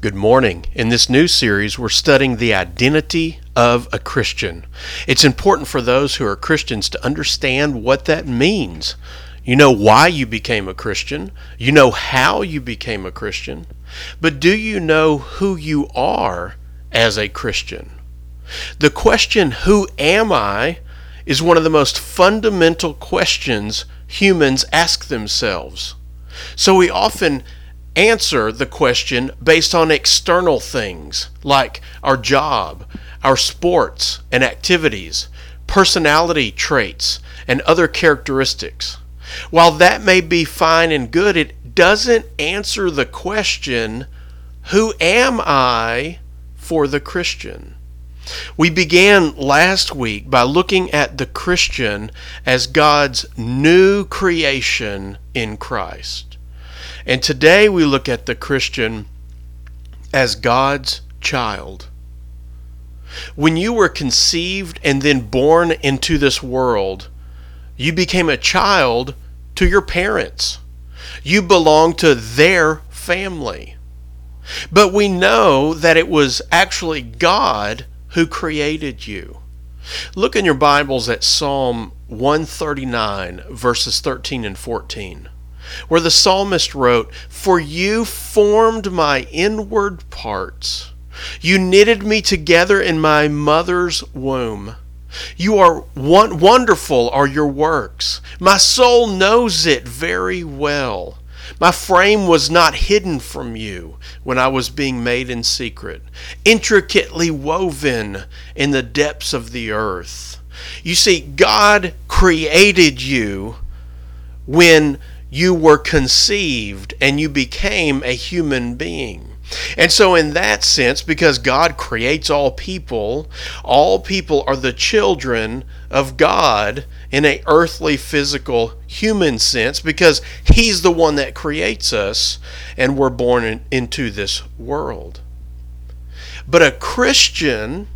Good morning. In this new series, we're studying the identity of a Christian. It's important for those who are Christians to understand what that means. You know why you became a Christian, you know how you became a Christian, but do you know who you are as a Christian? The question, Who am I? is one of the most fundamental questions humans ask themselves. So we often answer the question based on external things like our job, our sports and activities, personality traits, and other characteristics. While that may be fine and good, it doesn't answer the question who am I for the Christian? We began last week by looking at the Christian as God's new creation in Christ. And today we look at the Christian as God's child. When you were conceived and then born into this world, you became a child to your parents. You belong to their family. But we know that it was actually God who created you. Look in your Bibles at Psalm 139, verses 13 and 14 where the psalmist wrote, For you formed my inward parts. You knitted me together in my mother's womb. You are wonderful are your works. My soul knows it very well. My frame was not hidden from you when I was being made in secret, intricately woven in the depths of the earth. You see, God created you when you were conceived and you became a human being. And so, in that sense, because God creates all people, all people are the children of God in a earthly, physical, human sense because He's the one that creates us and we're born in, into this world. But a Christian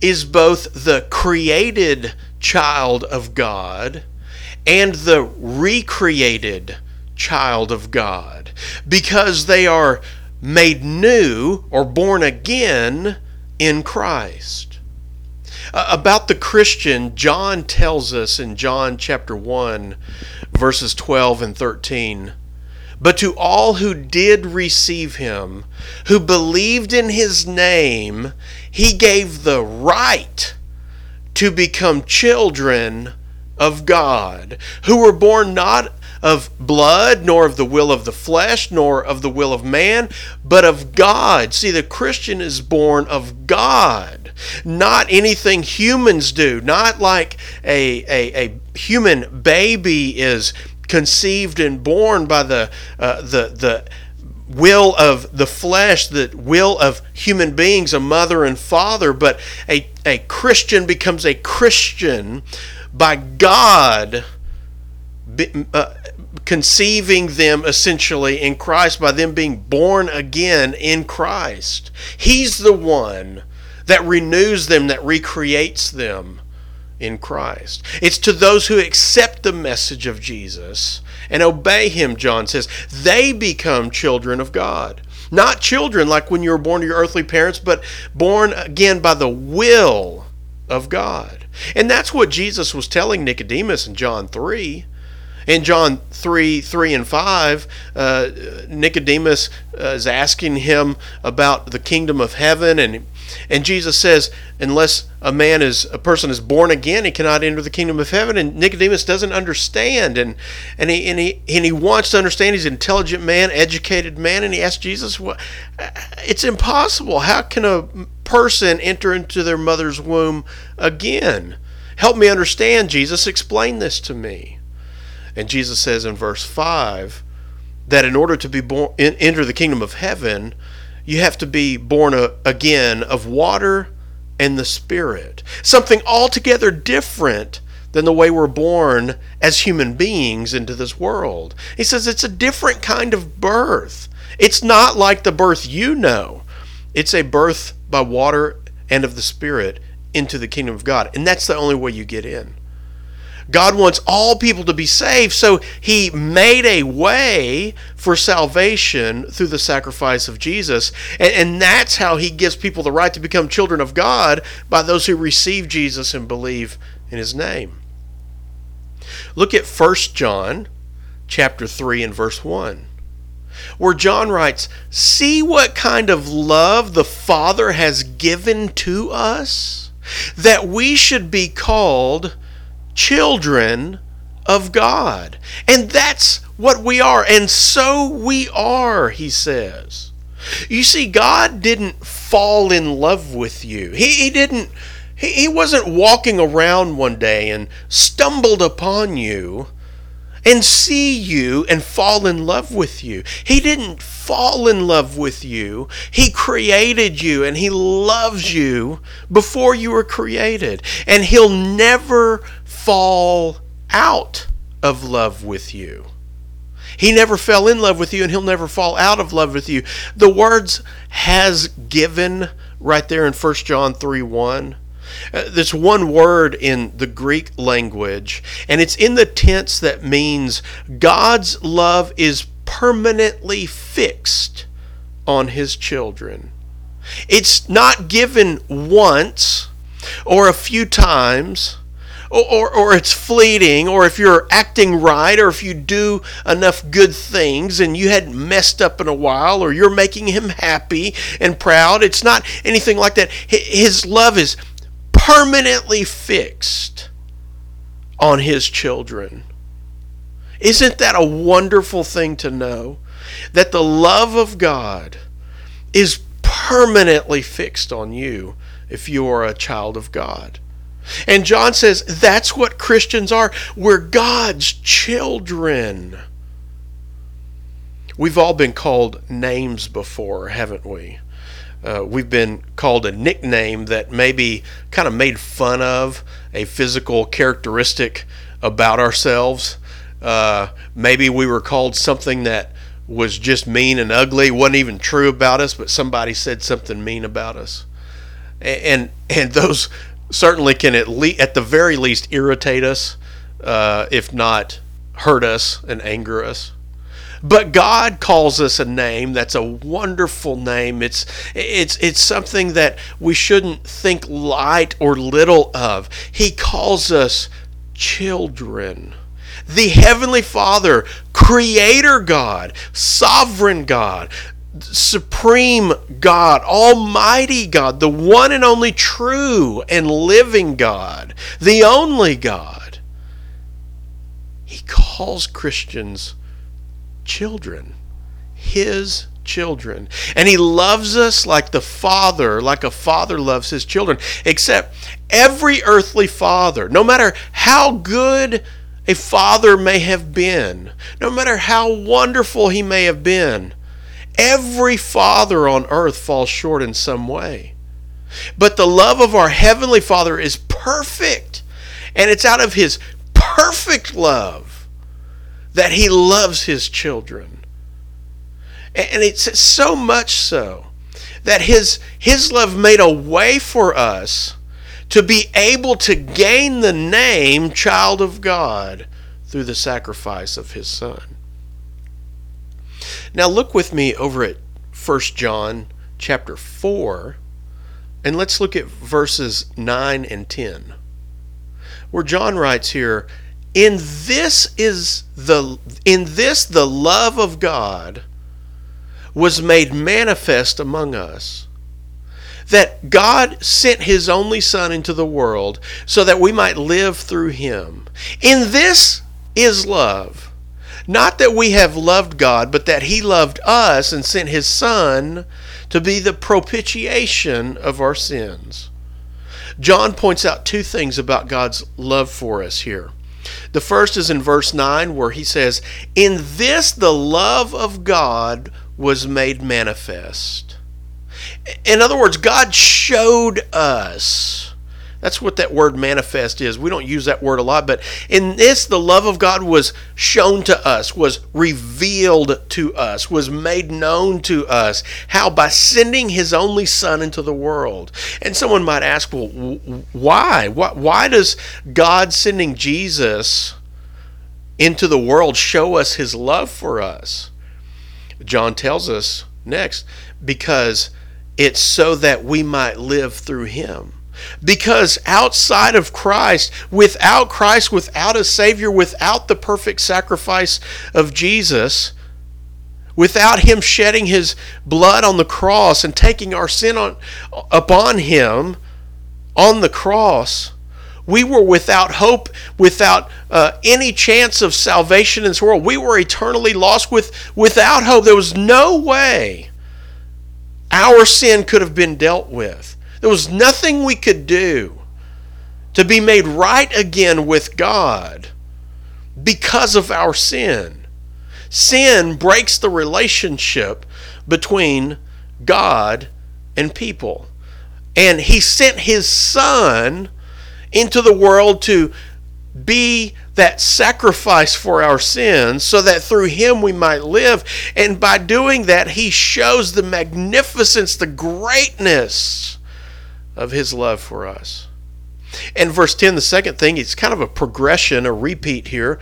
is both the created child of God and the recreated child of God because they are made new or born again in Christ. About the Christian, John tells us in John chapter 1, verses 12 and 13. But to all who did receive him, who believed in his name, he gave the right to become children of God, who were born not of blood, nor of the will of the flesh, nor of the will of man, but of God. See, the Christian is born of God, not anything humans do, not like a, a, a human baby is conceived and born by the, uh, the, the will of the flesh, the will of human beings, a mother and father, but a, a Christian becomes a Christian by God uh, conceiving them essentially in Christ, by them being born again in Christ. He's the one that renews them, that recreates them in Christ. It's to those who accept the message of Jesus and obey Him, John says, they become children of God. Not children like when you were born to your earthly parents, but born again by the will of God. And that's what Jesus was telling Nicodemus in John 3. In John 3 3 and 5, uh, Nicodemus uh, is asking him about the kingdom of heaven, and, and Jesus says, Unless a man is, a person is born again, he cannot enter the kingdom of heaven. And Nicodemus doesn't understand, and, and, he, and, he, and he wants to understand. He's an intelligent man, educated man, and he asks Jesus, well, It's impossible. How can a person enter into their mother's womb again? Help me understand, Jesus. Explain this to me. And Jesus says in verse 5 that in order to be born enter the kingdom of heaven, you have to be born again of water and the spirit. Something altogether different than the way we're born as human beings into this world. He says it's a different kind of birth. It's not like the birth you know. It's a birth by water and of the spirit into the kingdom of God. And that's the only way you get in. God wants all people to be saved, so He made a way for salvation through the sacrifice of Jesus. And, and, that's how He gives people the right to become children of God by those who receive Jesus and believe in His name. Look at 1 John chapter 3 and verse 1 where John writes, See what kind of love the Father has given to us, that we should be called children of God. And that's what we are. And so we are, he says. You see, God didn't fall in love with you. He, he didn't he, he wasn't walking around one day and stumbled upon you and see you and fall in love with you. He didn't fall in love with you. He created you and He loves you before you were created. And He'll never fall out of love with you. He never fell in love with you and he'll never fall out of love with you. The words has given right there in 1 John 3 1. Uh, there's one word in the Greek language, and it's in the tense that means God's love is permanently fixed on his children. It's not given once or a few times or, or, it's fleeting, or if you're acting right, or if you do enough good things and you hadn't messed up in a while, or you're making him happy and proud. It's not anything like that. His love is permanently fixed on his children. Isn't that a wonderful thing to know? That the love of God is permanently fixed on you if you are a child of God. And John says that's what Christians are. We're God's children. We've all been called names before, haven't we? Uh, we've been called a nickname that maybe kind of made fun of a physical characteristic about ourselves. Uh, maybe we were called something that was just mean and ugly, wasn't even true about us, but somebody said something mean about us. And and those certainly can at least, at the very least, irritate us, uh, if not hurt us and anger us. But God calls us a name that's a wonderful name. It's it's it's something that we shouldn't think light or little of. He calls us children. The heavenly Father, creator God, sovereign God, supreme God, almighty God, the one and only true and living God, the only God. He calls Christians children, his children. And he loves us like the father, like a father loves his children. Except every earthly father, no matter how good a father may have been, no matter how wonderful he may have been, Every father on earth falls short in some way. But the love of our Heavenly Father is perfect. And it's out of His perfect love that He loves His children. And it's so much so that His, His love made a way for us to be able to gain the name child of God through the sacrifice of His Son. Now look with me over at 1 John chapter 4 and let's look at verses 9 and 10. Where John writes here, "In this is the in this the love of God was made manifest among us." that God sent his only Son into the world so that we might live through him. In this is love not that we have loved God, but that He loved us and sent His Son to be the propitiation of our sins. John points out two things about God's love for us here. The first is in verse 9, where he says, In this the love of God was made manifest. In other words, God showed us That's what that word manifest is. We don't use that word a lot, but in this, the love of God was shown to us, was revealed to us, was made known to us. How? By sending His only Son into the world. And someone might ask, well, why? Why does God sending Jesus into the world show us His love for us? John tells us next, because it's so that we might live through Him. Because outside of Christ, without Christ, without a Savior, without the perfect sacrifice of Jesus, without Him shedding His blood on the cross and taking our sin on, upon Him on the cross, we were without hope, without uh, any chance of salvation in this world. We were eternally lost with, without hope. There was no way our sin could have been dealt with. There was nothing we could do to be made right again with God because of our sin. Sin breaks the relationship between God and people. And He sent His Son into the world to be that sacrifice for our sins so that through him we might live. And by doing that, he shows the magnificence, the greatness of his love for us. And verse 10, the second thing, it's kind of a progression, a repeat here,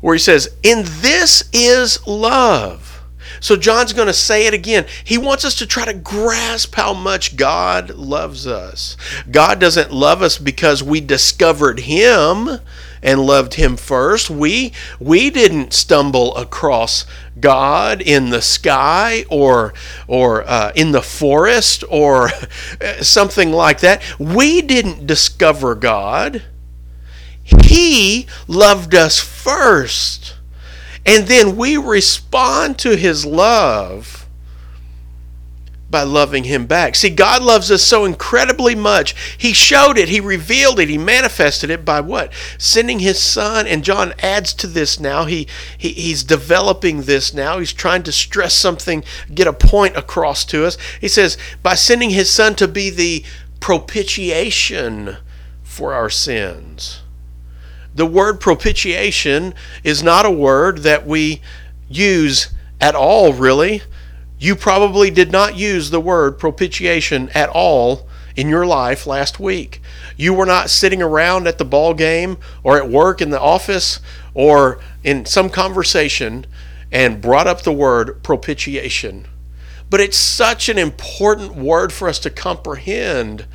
where he says, In this is love. So John's going to say it again. He wants us to try to grasp how much God loves us. God doesn't love us because we discovered him and loved him first. We we didn't stumble across God in the sky or or uh, in the forest or something like that. We didn't discover God. He loved us first. And then we respond to his love by loving him back. See, God loves us so incredibly much. He showed it, he revealed it, he manifested it by what? Sending his son. And John adds to this now. He, he he's developing this now. He's trying to stress something, get a point across to us. He says, by sending his son to be the propitiation for our sins. The word propitiation is not a word that we use at all, really. You probably did not use the word propitiation at all in your life last week. You were not sitting around at the ball game or at work in the office or in some conversation and brought up the word propitiation. But it's such an important word for us to comprehend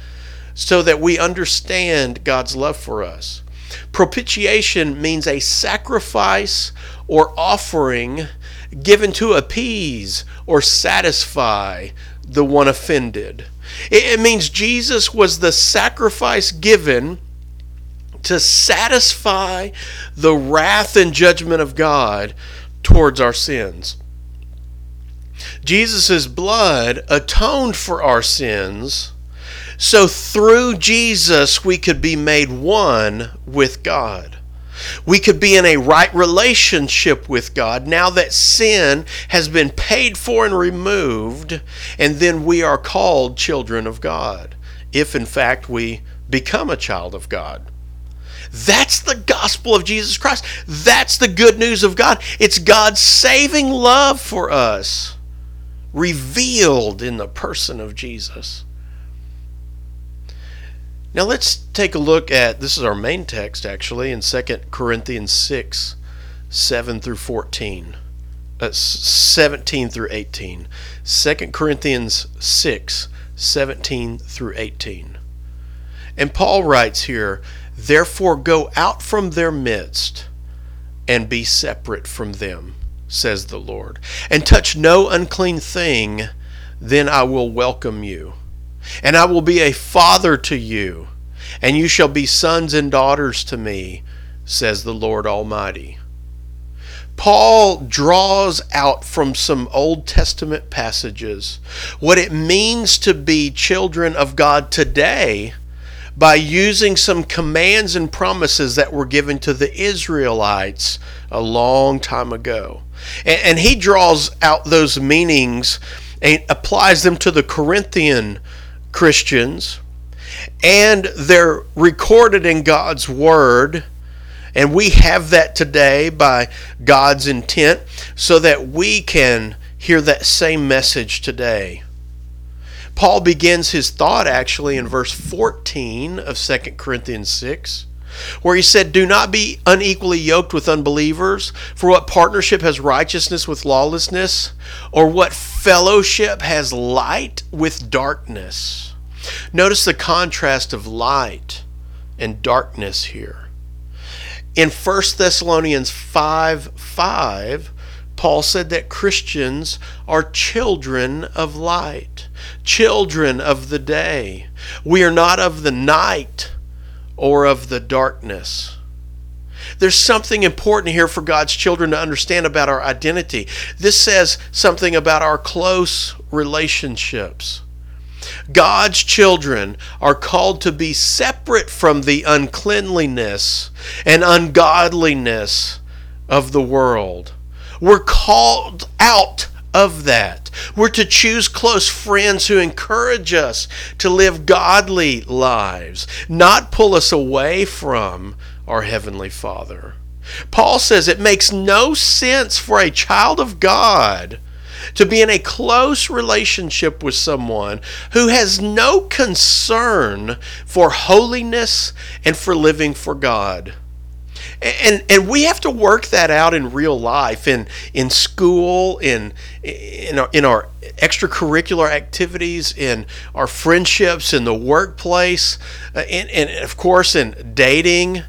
so that we understand God's love for us. Propitiation means a sacrifice or offering given to appease or satisfy the one offended. It, means Jesus was the sacrifice given to satisfy the wrath and judgment of God towards our sins. Jesus' blood atoned for our sins, so through Jesus we could be made one with God. We could be in a right relationship with God now that sin has been paid for and removed, and then we are called children of God, if in fact we become a child of God. That's the gospel of Jesus Christ. That's the good news of God. It's God's saving love for us, revealed in the person of Jesus. Now let's take a look at this is our main text actually in 2 Corinthians 6 7 through 14. Uh, 17 through 18. 2 Corinthians 6 17 through 18. And Paul writes here, Therefore go out from their midst and be separate from them, says the Lord, and touch no unclean thing, then I will welcome you and I will be a father to you, and you shall be sons and daughters to me, says the Lord Almighty. Paul draws out from some Old Testament passages what it means to be children of God today by using some commands and promises that were given to the Israelites a long time ago. And, he draws out those meanings and applies them to the Corinthian Christians. and they're recorded in God's Word. And we have that today by God's intent so that we can hear that same message today. Paul begins his thought actually in verse 14 of 2 Corinthians 6 where he said, Do not be unequally yoked with unbelievers, for what partnership has righteousness with lawlessness, or what fellowship has light with darkness? Notice the contrast of light and darkness here. In 1 Thessalonians 5 5, Paul said that Christians are children of light, children of the day. We are not of the night or of the darkness. There's something important here for God's children to understand about our identity. This says something about our close relationships. God's children are called to be separate from the uncleanliness and ungodliness of the world. We're called out of that. We're to choose close friends who encourage us to live godly lives, not pull us away from our Heavenly Father. Paul says it makes no sense for a child of God to be in a close relationship with someone who has no concern for holiness and for living for God and and we have to work that out in real life in in school in in our, in our extracurricular activities in our friendships in the workplace uh, and, and of course in dating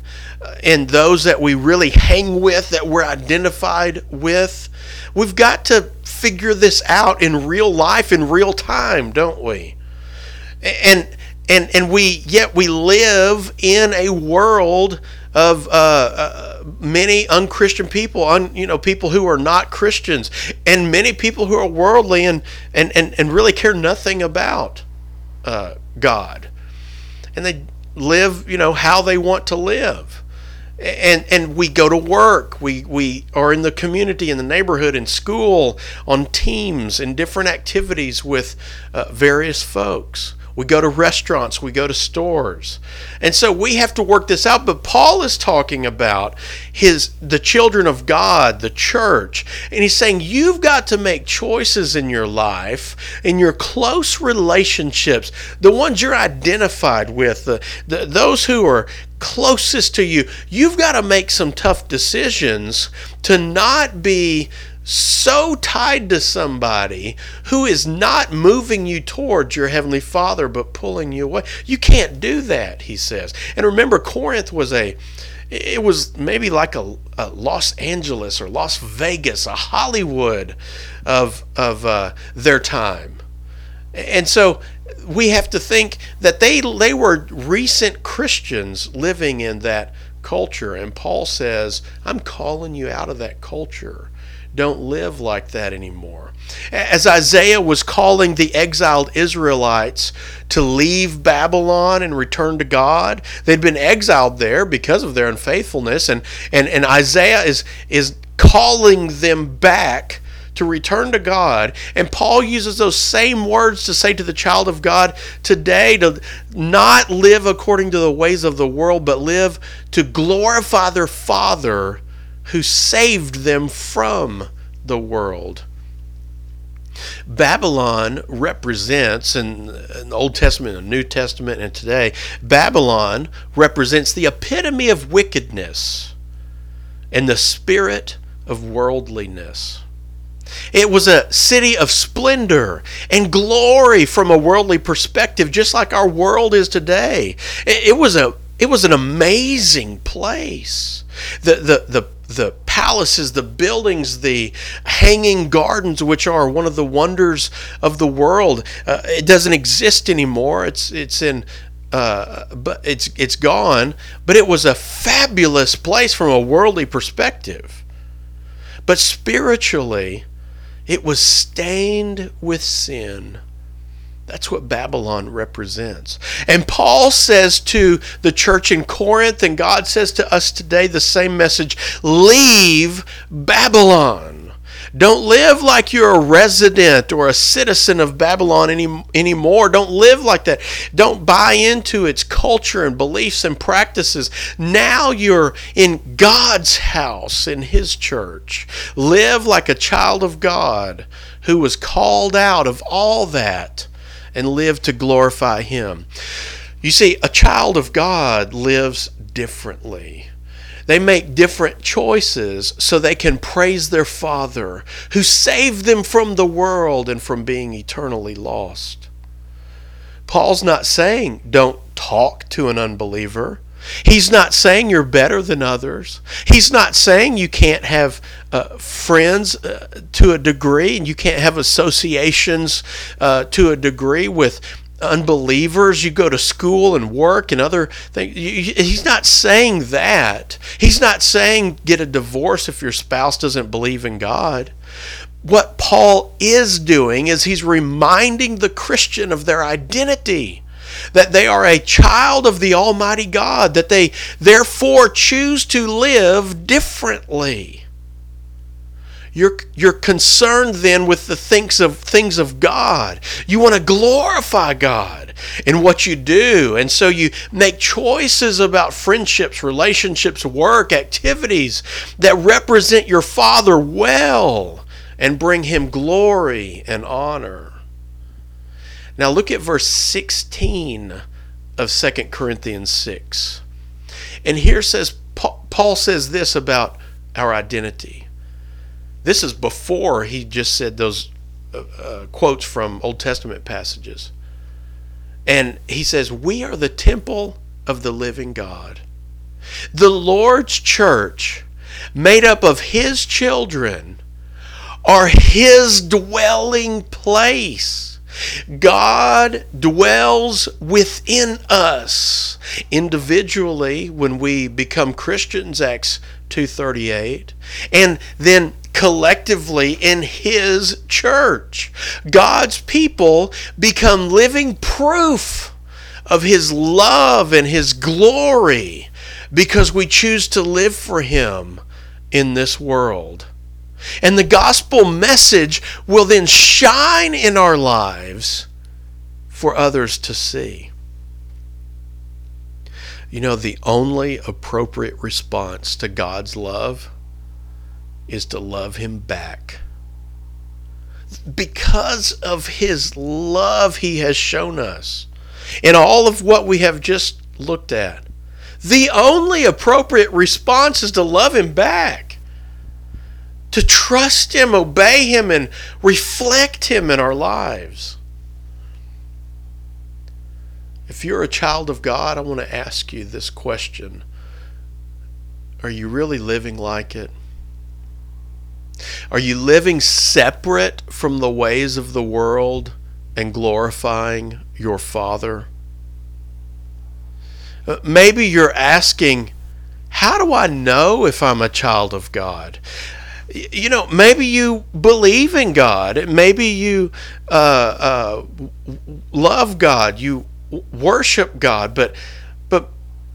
uh, and those that we really hang with that we're identified with. We've got to figure this out in real life in real time don't we? And and and we yet we live in a world of uh, uh, many unchristian people, un, you know, people who are not Christians, and many people who are worldly and and and, and really care nothing about uh, God, and they live, you know, how they want to live. And, and we go to work. We, we are in the community, in the neighborhood, in school, on teams, in different activities with uh, various folks. We go to restaurants, we go to stores. And so we have to work this out, but Paul is talking about his the children of God, the church, and he's saying you've got to make choices in your life, in your close relationships, the ones you're identified with, the, the those who are closest to you. You've got to make some tough decisions to not be so tied to somebody who is not moving you towards your heavenly father but pulling you away. You can't do that he says. And remember corinth was a it was maybe like a, a los angeles or las vegas a hollywood of of uh, their time. And so we have to think that they they were recent christians living in that culture. And paul says i'm calling you out of that culture don't live like that anymore. As Isaiah was calling the exiled Israelites to leave Babylon and return to God, they'd been exiled there because of their unfaithfulness, and, and, and Isaiah is, is calling them back to return to God. And Paul uses those same words to say to the child of God today to not live according to the ways of the world, but live to glorify their Father who saved them from the world. Babylon represents, in, in, the Old Testament and New Testament and today, Babylon represents the epitome of wickedness and the spirit of worldliness. It was a city of splendor and glory from a worldly perspective, just like our world is today. It, was a it was an amazing place. The the the the palaces, the buildings, the hanging gardens, which are one of the wonders of the world. Uh, it doesn't exist anymore. It's it's in. Uh, but it's it's gone. But it was a fabulous place from a worldly perspective. But spiritually, it was stained with sin. That's what Babylon represents. And Paul says to the church in Corinth, and God says to us today the same message leave Babylon. Don't live like you're a resident or a citizen of Babylon any, anymore. Don't live like that. Don't buy into its culture and beliefs and practices. Now you're in God's house, in His church. Live like a child of God who was called out of all that and live to glorify Him. You see, a child of God lives differently. They make different choices so they can praise their Father who saved them from the world and from being eternally lost. Paul's not saying don't talk to an unbeliever. He's not saying you're better than others. He's not saying you can't have uh, friends uh, to a degree and you can't have associations uh, to a degree with unbelievers. You go to school and work and other things. He's not saying that. He's not saying get a divorce if your spouse doesn't believe in God. What Paul is doing is he's reminding the Christian of their identity that they are a child of the Almighty God, that they therefore choose to live differently. You're, you're concerned then with the things of things of God. You want to glorify God in what you do. And so you make choices about friendships, relationships, work, activities that represent your Father well and bring him glory and honor. Now look at verse 16 of 2 Corinthians 6. And here says Paul says this about our identity. This is before he just said those uh, uh, quotes from Old Testament passages. And he says, We are the temple of the living God. The Lord's church, made up of his children, are his dwelling place. God dwells within us individually when we become Christians, Acts 238, and then collectively in His church. God's people become living proof of His love and His glory because we choose to live for Him in this world. And the gospel message will then shine in our lives for others to see. You know, the only appropriate response to God's love is to love him back. Because of his love he has shown us in all of what we have just looked at. The only appropriate response is to love him back, to trust him, obey him, and reflect him in our lives. If you're a child of God, I want to ask you this question Are you really living like it? Are you living separate from the ways of the world and glorifying your Father? Uh, maybe you're asking, How do I know if I'm a child of God? You know, maybe you believe in God. Maybe you uh, uh, love God. You worship God. But, but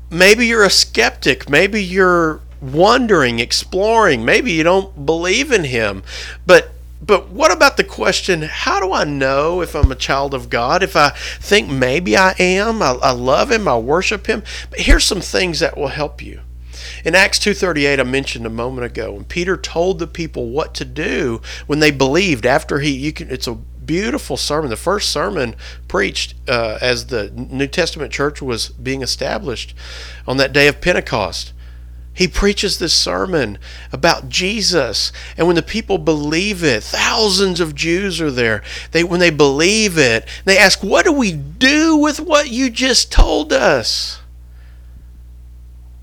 maybe you're a skeptic. Maybe you're wondering, exploring. Maybe you don't believe in him. But but what about the question, how do I know if I'm a child of God? If I think maybe I am, I, I love him, I worship him. But here's some things that will help you. In Acts 2:38 I mentioned a moment ago when Peter told the people what to do when they believed after he you can it's a beautiful sermon the first sermon preached uh, as the New Testament church was being established on that day of Pentecost he preaches this sermon about Jesus. And when the people believe it, thousands of Jews are there. They when they believe it, they ask, "What do we do with what you just told us?"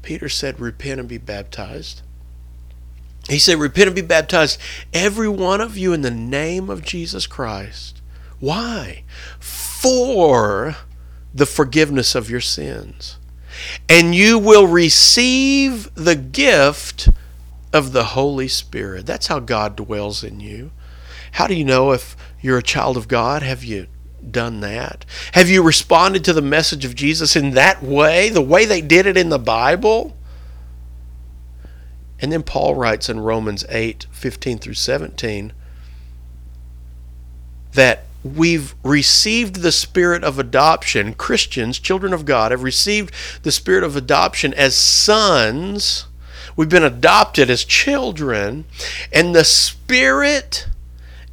Peter said, "Repent and be baptized." He said, "Repent and be baptized every one of you in the name of Jesus Christ." Why? For the forgiveness of your sins and you will receive the gift of the Holy Spirit. That's how God dwells in you. How do you know if you're a child of God? Have you done that? Have you responded to the message of Jesus in that way, the way they did it in the Bible? And then Paul writes in Romans 8 15 through 17 that we've received the spirit of adoption. Christians, children of God, have received the spirit of adoption as sons. We've been adopted as children, and the spirit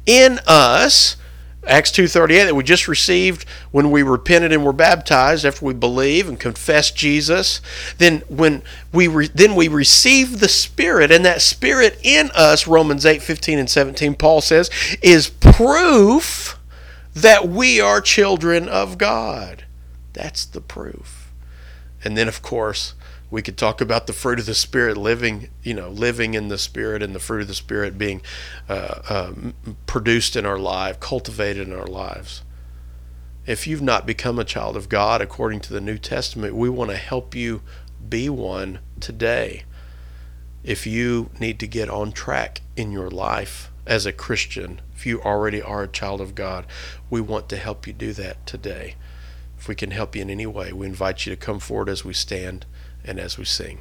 in us Acts 2:38 that we just received when we repented and were baptized after we believe and confess Jesus. Then when we re, then we receive the spirit and that spirit in us Romans 8:15 and 17 Paul says is proof that we are children of God. That's the proof. And then of course we could talk about the fruit of the spirit living you know living in the spirit and the fruit of the spirit being uh, um, produced in our life cultivated in our lives. If you've not become a child of god according to the new testament we want to help you be one today. If you need to get on track in your life as a christian if you already are a child of god we want to help you do that today. If we can help you in any way we invite you to come forward as we stand and as we sing.